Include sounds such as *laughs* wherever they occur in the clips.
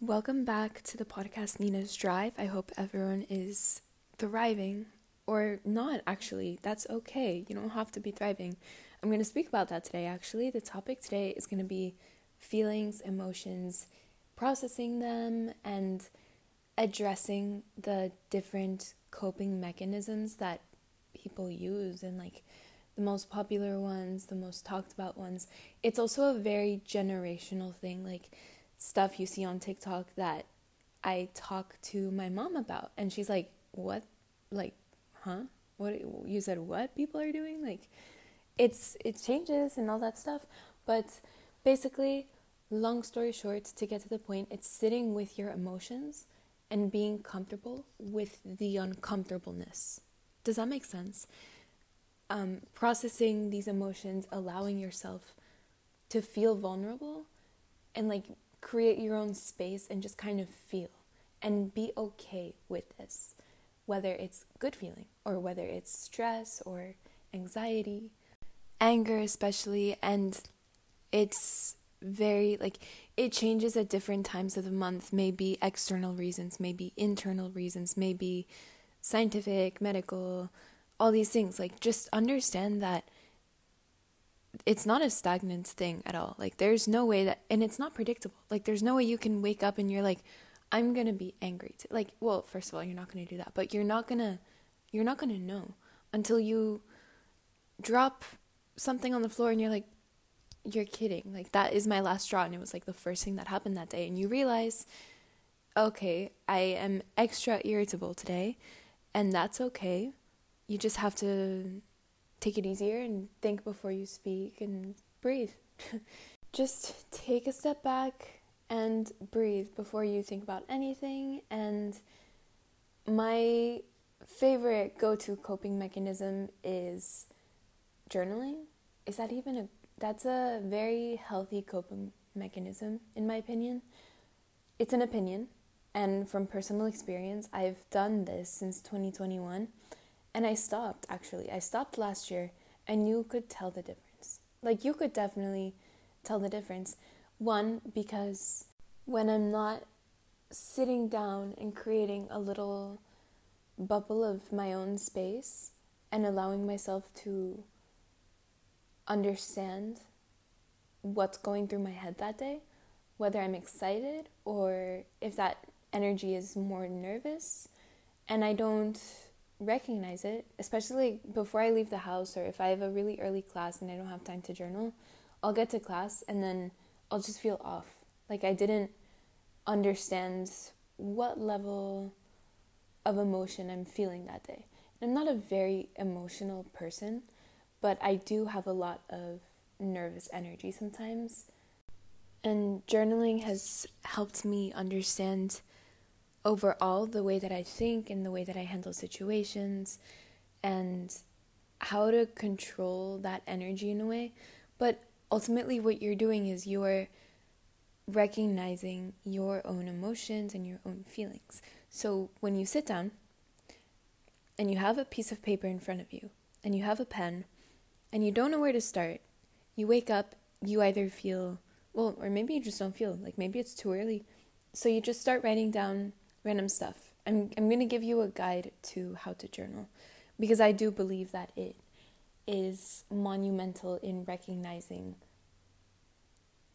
Welcome back to the podcast Nina's Drive. I hope everyone is thriving or not, actually. That's okay. You don't have to be thriving. I'm going to speak about that today, actually. The topic today is going to be feelings, emotions, processing them, and addressing the different coping mechanisms that people use and like the most popular ones, the most talked about ones. It's also a very generational thing, like stuff you see on TikTok that I talk to my mom about, and she's like, "What? Like, huh? What you said? What people are doing? Like, it's it changes and all that stuff." But basically, long story short, to get to the point, it's sitting with your emotions and being comfortable with the uncomfortableness. Does that make sense? Um, processing these emotions, allowing yourself to feel vulnerable and like create your own space and just kind of feel and be okay with this, whether it's good feeling or whether it's stress or anxiety, anger, especially. And it's very like it changes at different times of the month, maybe external reasons, maybe internal reasons, maybe scientific, medical, all these things. Like, just understand that it's not a stagnant thing at all. Like, there's no way that, and it's not predictable. Like, there's no way you can wake up and you're like, I'm gonna be angry. To, like, well, first of all, you're not gonna do that, but you're not gonna, you're not gonna know until you drop something on the floor and you're like, you're kidding. Like, that is my last straw. And it was like the first thing that happened that day. And you realize, okay, I am extra irritable today, and that's okay. You just have to take it easier and think before you speak and breathe. *laughs* just take a step back and breathe before you think about anything. And my favorite go to coping mechanism is journaling. Is that even a that's a very healthy coping mechanism in my opinion. It's an opinion and from personal experience, I've done this since 2021 and I stopped actually. I stopped last year and you could tell the difference. Like you could definitely tell the difference. One because when I'm not sitting down and creating a little bubble of my own space and allowing myself to understand what's going through my head that day, whether I'm excited or if that energy is more nervous and I don't recognize it, especially before I leave the house or if I have a really early class and I don't have time to journal, I'll get to class and then I'll just feel off. Like I didn't understand what level of emotion I'm feeling that day. And I'm not a very emotional person, but I do have a lot of nervous energy sometimes. And journaling has helped me understand overall the way that I think and the way that I handle situations and how to control that energy in a way. But ultimately, what you're doing is you're recognizing your own emotions and your own feelings. So when you sit down and you have a piece of paper in front of you and you have a pen and you don't know where to start, you wake up, you either feel, well, or maybe you just don't feel, like maybe it's too early. So you just start writing down random stuff. I'm I'm going to give you a guide to how to journal because I do believe that it is monumental in recognizing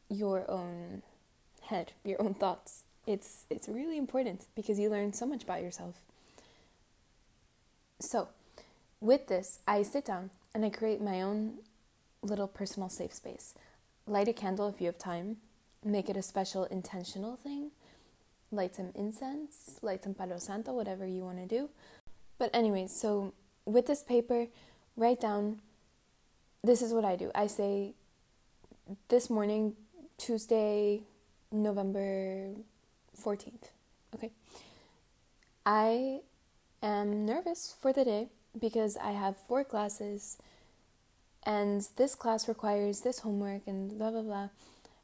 your own head, your own thoughts. It's it's really important because you learn so much about yourself. So, with this, I sit down and I create my own little personal safe space. Light a candle if you have time. Make it a special intentional thing light some incense, light some Palo Santo, whatever you want to do. But, anyways, so with this paper, write down this is what I do. I say this morning, Tuesday, November 14th. Okay. I am nervous for the day because I have four classes and this class requires this homework and blah blah blah.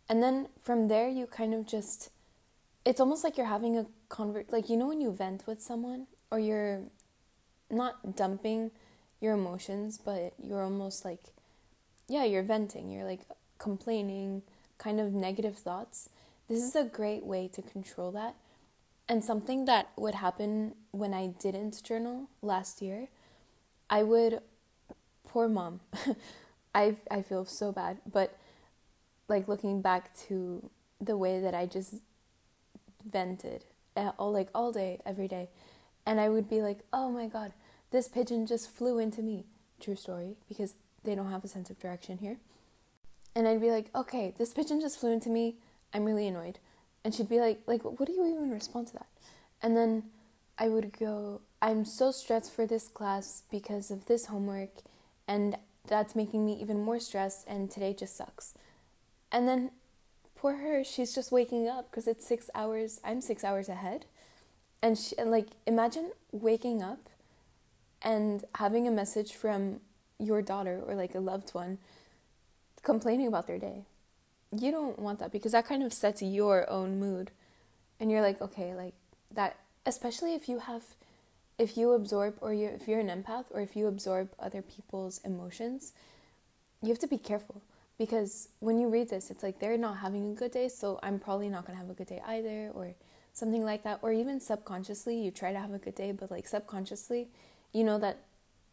And then from there you kind of just it's almost like you're having a convert like you know when you vent with someone or you're not dumping your emotions but you're almost like yeah you're venting you're like complaining kind of negative thoughts this is a great way to control that. And something that would happen when I didn't journal last year, I would, poor mom, *laughs* I, I feel so bad, but like looking back to the way that I just vented all like all day every day and I would be like, "Oh my god, this pigeon just flew into me." True story because they don't have a sense of direction here. And I'd be like, "Okay, this pigeon just flew into me. I'm really annoyed." And she'd be like, "Like, what do you even respond to that?" And then I would go, "I'm so stressed for this class because of this homework and that's making me even more stressed and today just sucks." And then poor her, she's just waking up because it's 6 hours. I'm 6 hours ahead. And, she, and like imagine waking up and having a message from your daughter or like a loved one complaining about their day. You don't want that because that kind of sets your own mood. And you're like okay like that especially if you have if you absorb or you if you're an empath or if you absorb other people's emotions you have to be careful because when you read this it's like they're not having a good day so i'm probably not going to have a good day either or something like that or even subconsciously you try to have a good day but like subconsciously you know that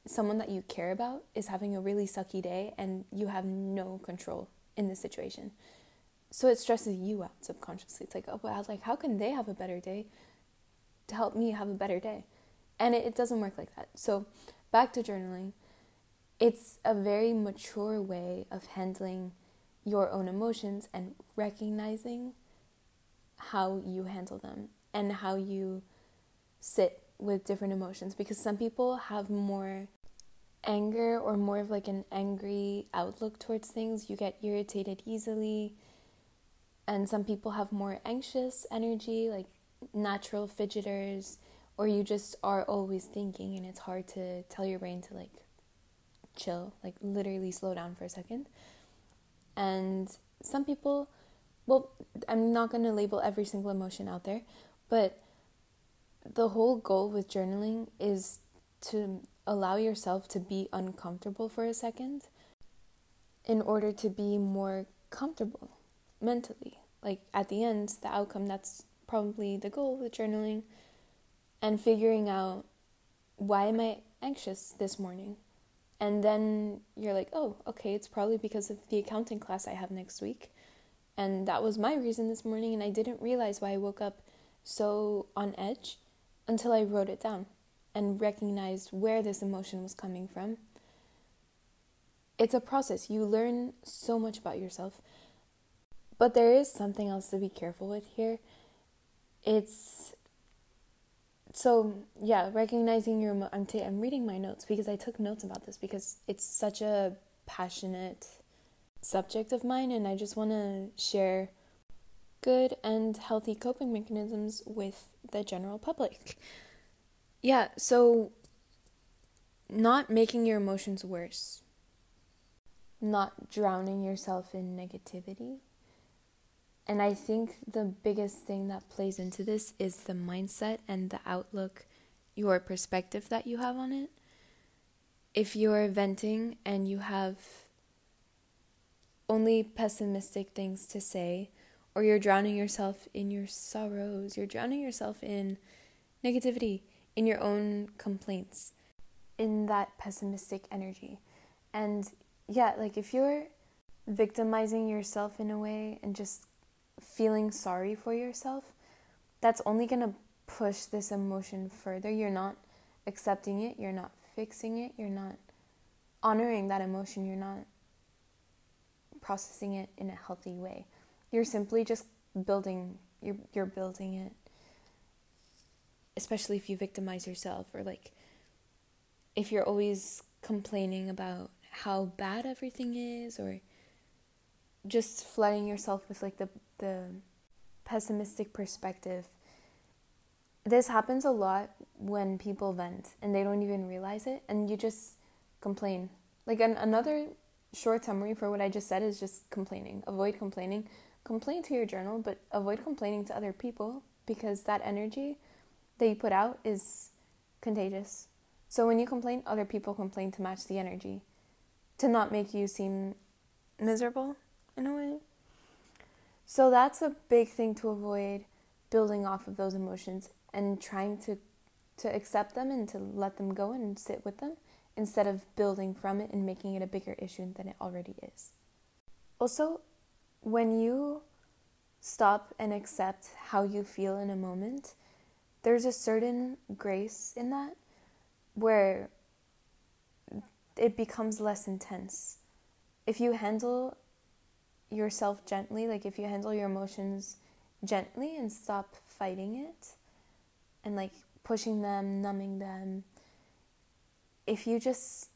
someone that you care about is having a really sucky day and you have no control in the situation. So it stresses you out subconsciously. It's like oh wow like how can they have a better day to help me have a better day? And it, it doesn't work like that. So back to journaling it's a very mature way of handling your own emotions and recognizing how you handle them and how you sit with different emotions because some people have more anger or more of like an angry outlook towards things. You get irritated easily. And some people have more anxious energy, like natural fidgeters, or you just are always thinking and it's hard to tell your brain to like chill, like literally slow down for a second. And some people well, I'm not going to label every single emotion out there, but the whole goal with journaling is to allow yourself to be uncomfortable for a second in order to be more comfortable mentally. Like at the end, the outcome that's probably the goal with journaling and figuring out why am I anxious this morning? And then you're like, oh, okay, it's probably because of the accounting class I have next week. And that was my reason this morning, and I didn't realize why I woke up so on edge until I wrote it down and recognized where this emotion was coming from. It's a process. You learn so much about yourself. But there is something else to be careful with here. It's so yeah, recognizing your emo- I'm t- I'm reading my notes because I took notes about this because it's such a passionate subject of mine, and I just want to share good and healthy coping mechanisms with the general public. Yeah, so not making your emotions worse, not drowning yourself in negativity. And I think the biggest thing that plays into this is the mindset and the outlook, your perspective that you have on it. If you're venting and you have only pessimistic things to say, or you're drowning yourself in your sorrows, you're drowning yourself in negativity, in your own complaints, in that pessimistic energy. And yeah, like if you're victimizing yourself in a way and just feeling sorry for yourself, that's only going to push this emotion further. You're not accepting it, you're not fixing it, you're not honoring that emotion, you're not processing it in a healthy way. You're simply just building you're you're building it. Especially if you victimize yourself or like if you're always complaining about how bad everything is or just flooding yourself with like the the pessimistic perspective. This happens a lot when people vent and they don't even realize it and you just complain. Like an, another short summary for what I just said is just complaining. Avoid complaining. Complain to your journal, but avoid complaining to other people because that energy that you put out is contagious. So when you complain, other people complain to match the energy, to not make you seem miserable in a way. So that's a big thing to avoid building off of those emotions and trying to to accept them and to let them go and sit with them instead of building from it and making it a bigger issue than it already is. Also, when you stop and accept how you feel in a moment, there's a certain grace in that where it becomes less intense. If you handle yourself gently, like if you handle your emotions gently and stop fighting it and like pushing them, numbing them, if you just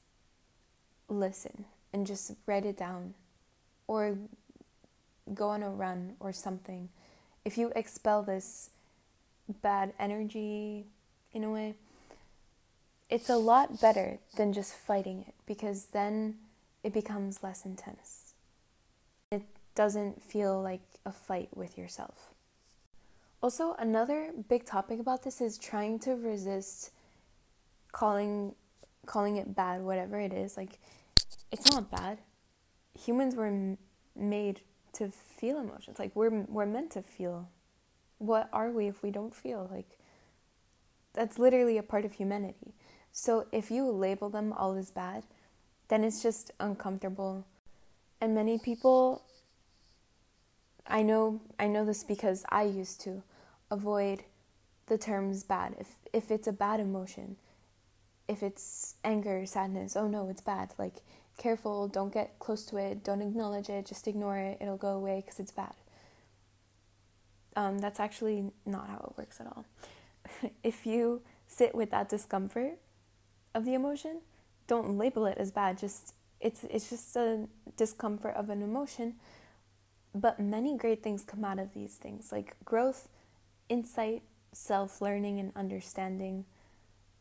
listen and just write it down or go on a run or something, if you expel this bad energy in a way, it's a lot better than just fighting it because then it becomes less intense. It doesn't feel like a fight with yourself. Also, another big topic about this is trying to resist calling calling it bad whatever it is. Like it's not bad. Humans were m- made to feel emotions. Like we're we're meant to feel. What are we if we don't feel? Like that's literally a part of humanity. So if you label them all as bad, then it's just uncomfortable. And many people I know I know this because I used to avoid the terms bad. If if it's a bad emotion, if it's anger, sadness, oh no, it's bad. Like careful, don't get close to it, don't acknowledge it, just ignore it. It'll go away cuz it's bad. Um, that's actually not how it works at all. *laughs* if you sit with that discomfort of the emotion, don't label it as bad. Just it's it's just a discomfort of an emotion but many great things come out of these things, like growth, insight, self learning, and understanding.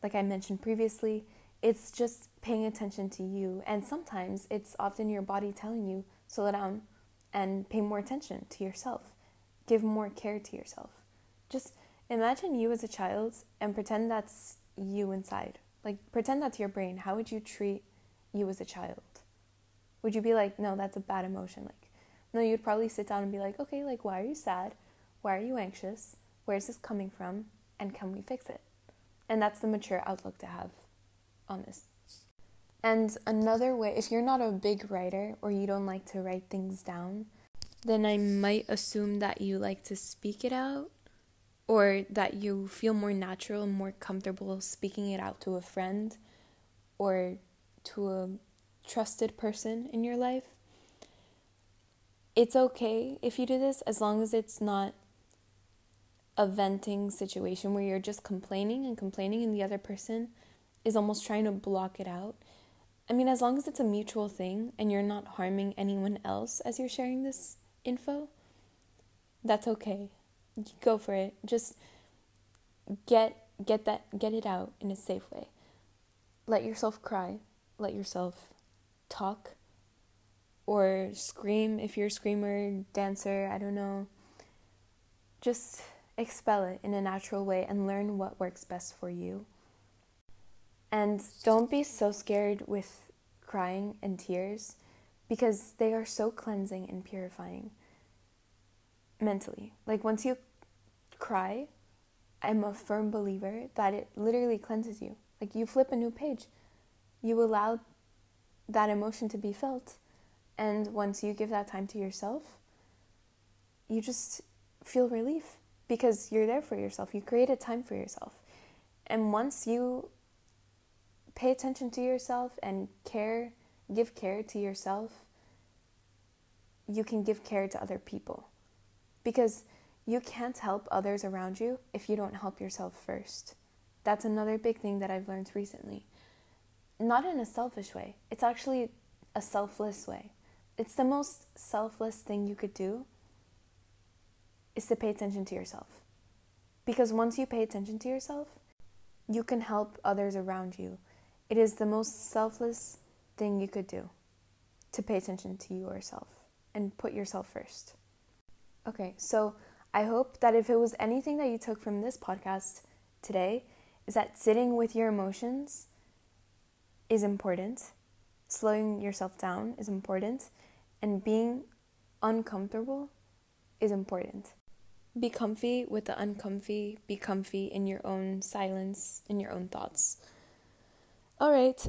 Like I mentioned previously, it's just paying attention to you. And sometimes it's often your body telling you, slow down and pay more attention to yourself. Give more care to yourself. Just imagine you as a child and pretend that's you inside. Like, pretend that's your brain. How would you treat you as a child? Would you be like, no, that's a bad emotion? Like, no, you'd probably sit down and be like, okay, like, why are you sad? Why are you anxious? Where's this coming from? And can we fix it? And that's the mature outlook to have on this. And another way, if you're not a big writer or you don't like to write things down, then I might assume that you like to speak it out or that you feel more natural and more comfortable speaking it out to a friend or to a trusted person in your life it's okay if you do this as long as it's not a venting situation where you're just complaining and complaining and the other person is almost trying to block it out. I mean, as long as it's a mutual thing and you're not harming anyone else as you're sharing this info, that's okay. Go for it. Just get get that get it out in a safe way. Let yourself cry. Let yourself talk or scream if you're a screamer, dancer, I don't know. Just expel it in a natural way and learn what works best for you. And don't be so scared with crying and tears because they are so cleansing and purifying mentally. Like once you cry, I'm a firm believer that it literally cleanses you. Like you flip a new page. You allow that emotion to be felt and once you give that time to yourself, you just feel relief because you're there for yourself. You created time for yourself. And once you pay attention to yourself and care, give care to yourself, you can give care to other people. Because you can't help others around you if you don't help yourself first. That's another big thing that I've learned recently. Not in a selfish way, it's actually a selfless way it's the most selfless thing you could do is to pay attention to yourself. Because once you pay attention to yourself, you can help others around you. It is the most selfless thing you could do to pay attention to yourself and put yourself first. Okay, so I hope that if it was anything that you took from this podcast today, is that sitting with your emotions is important, slowing yourself down is important, and being uncomfortable is important. Be comfy with the uncomfy, be comfy in your own silence, in your own thoughts. All right.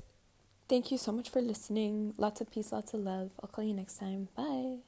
Thank you so much for listening. Lots of peace, lots of love. I'll call you next time. Bye.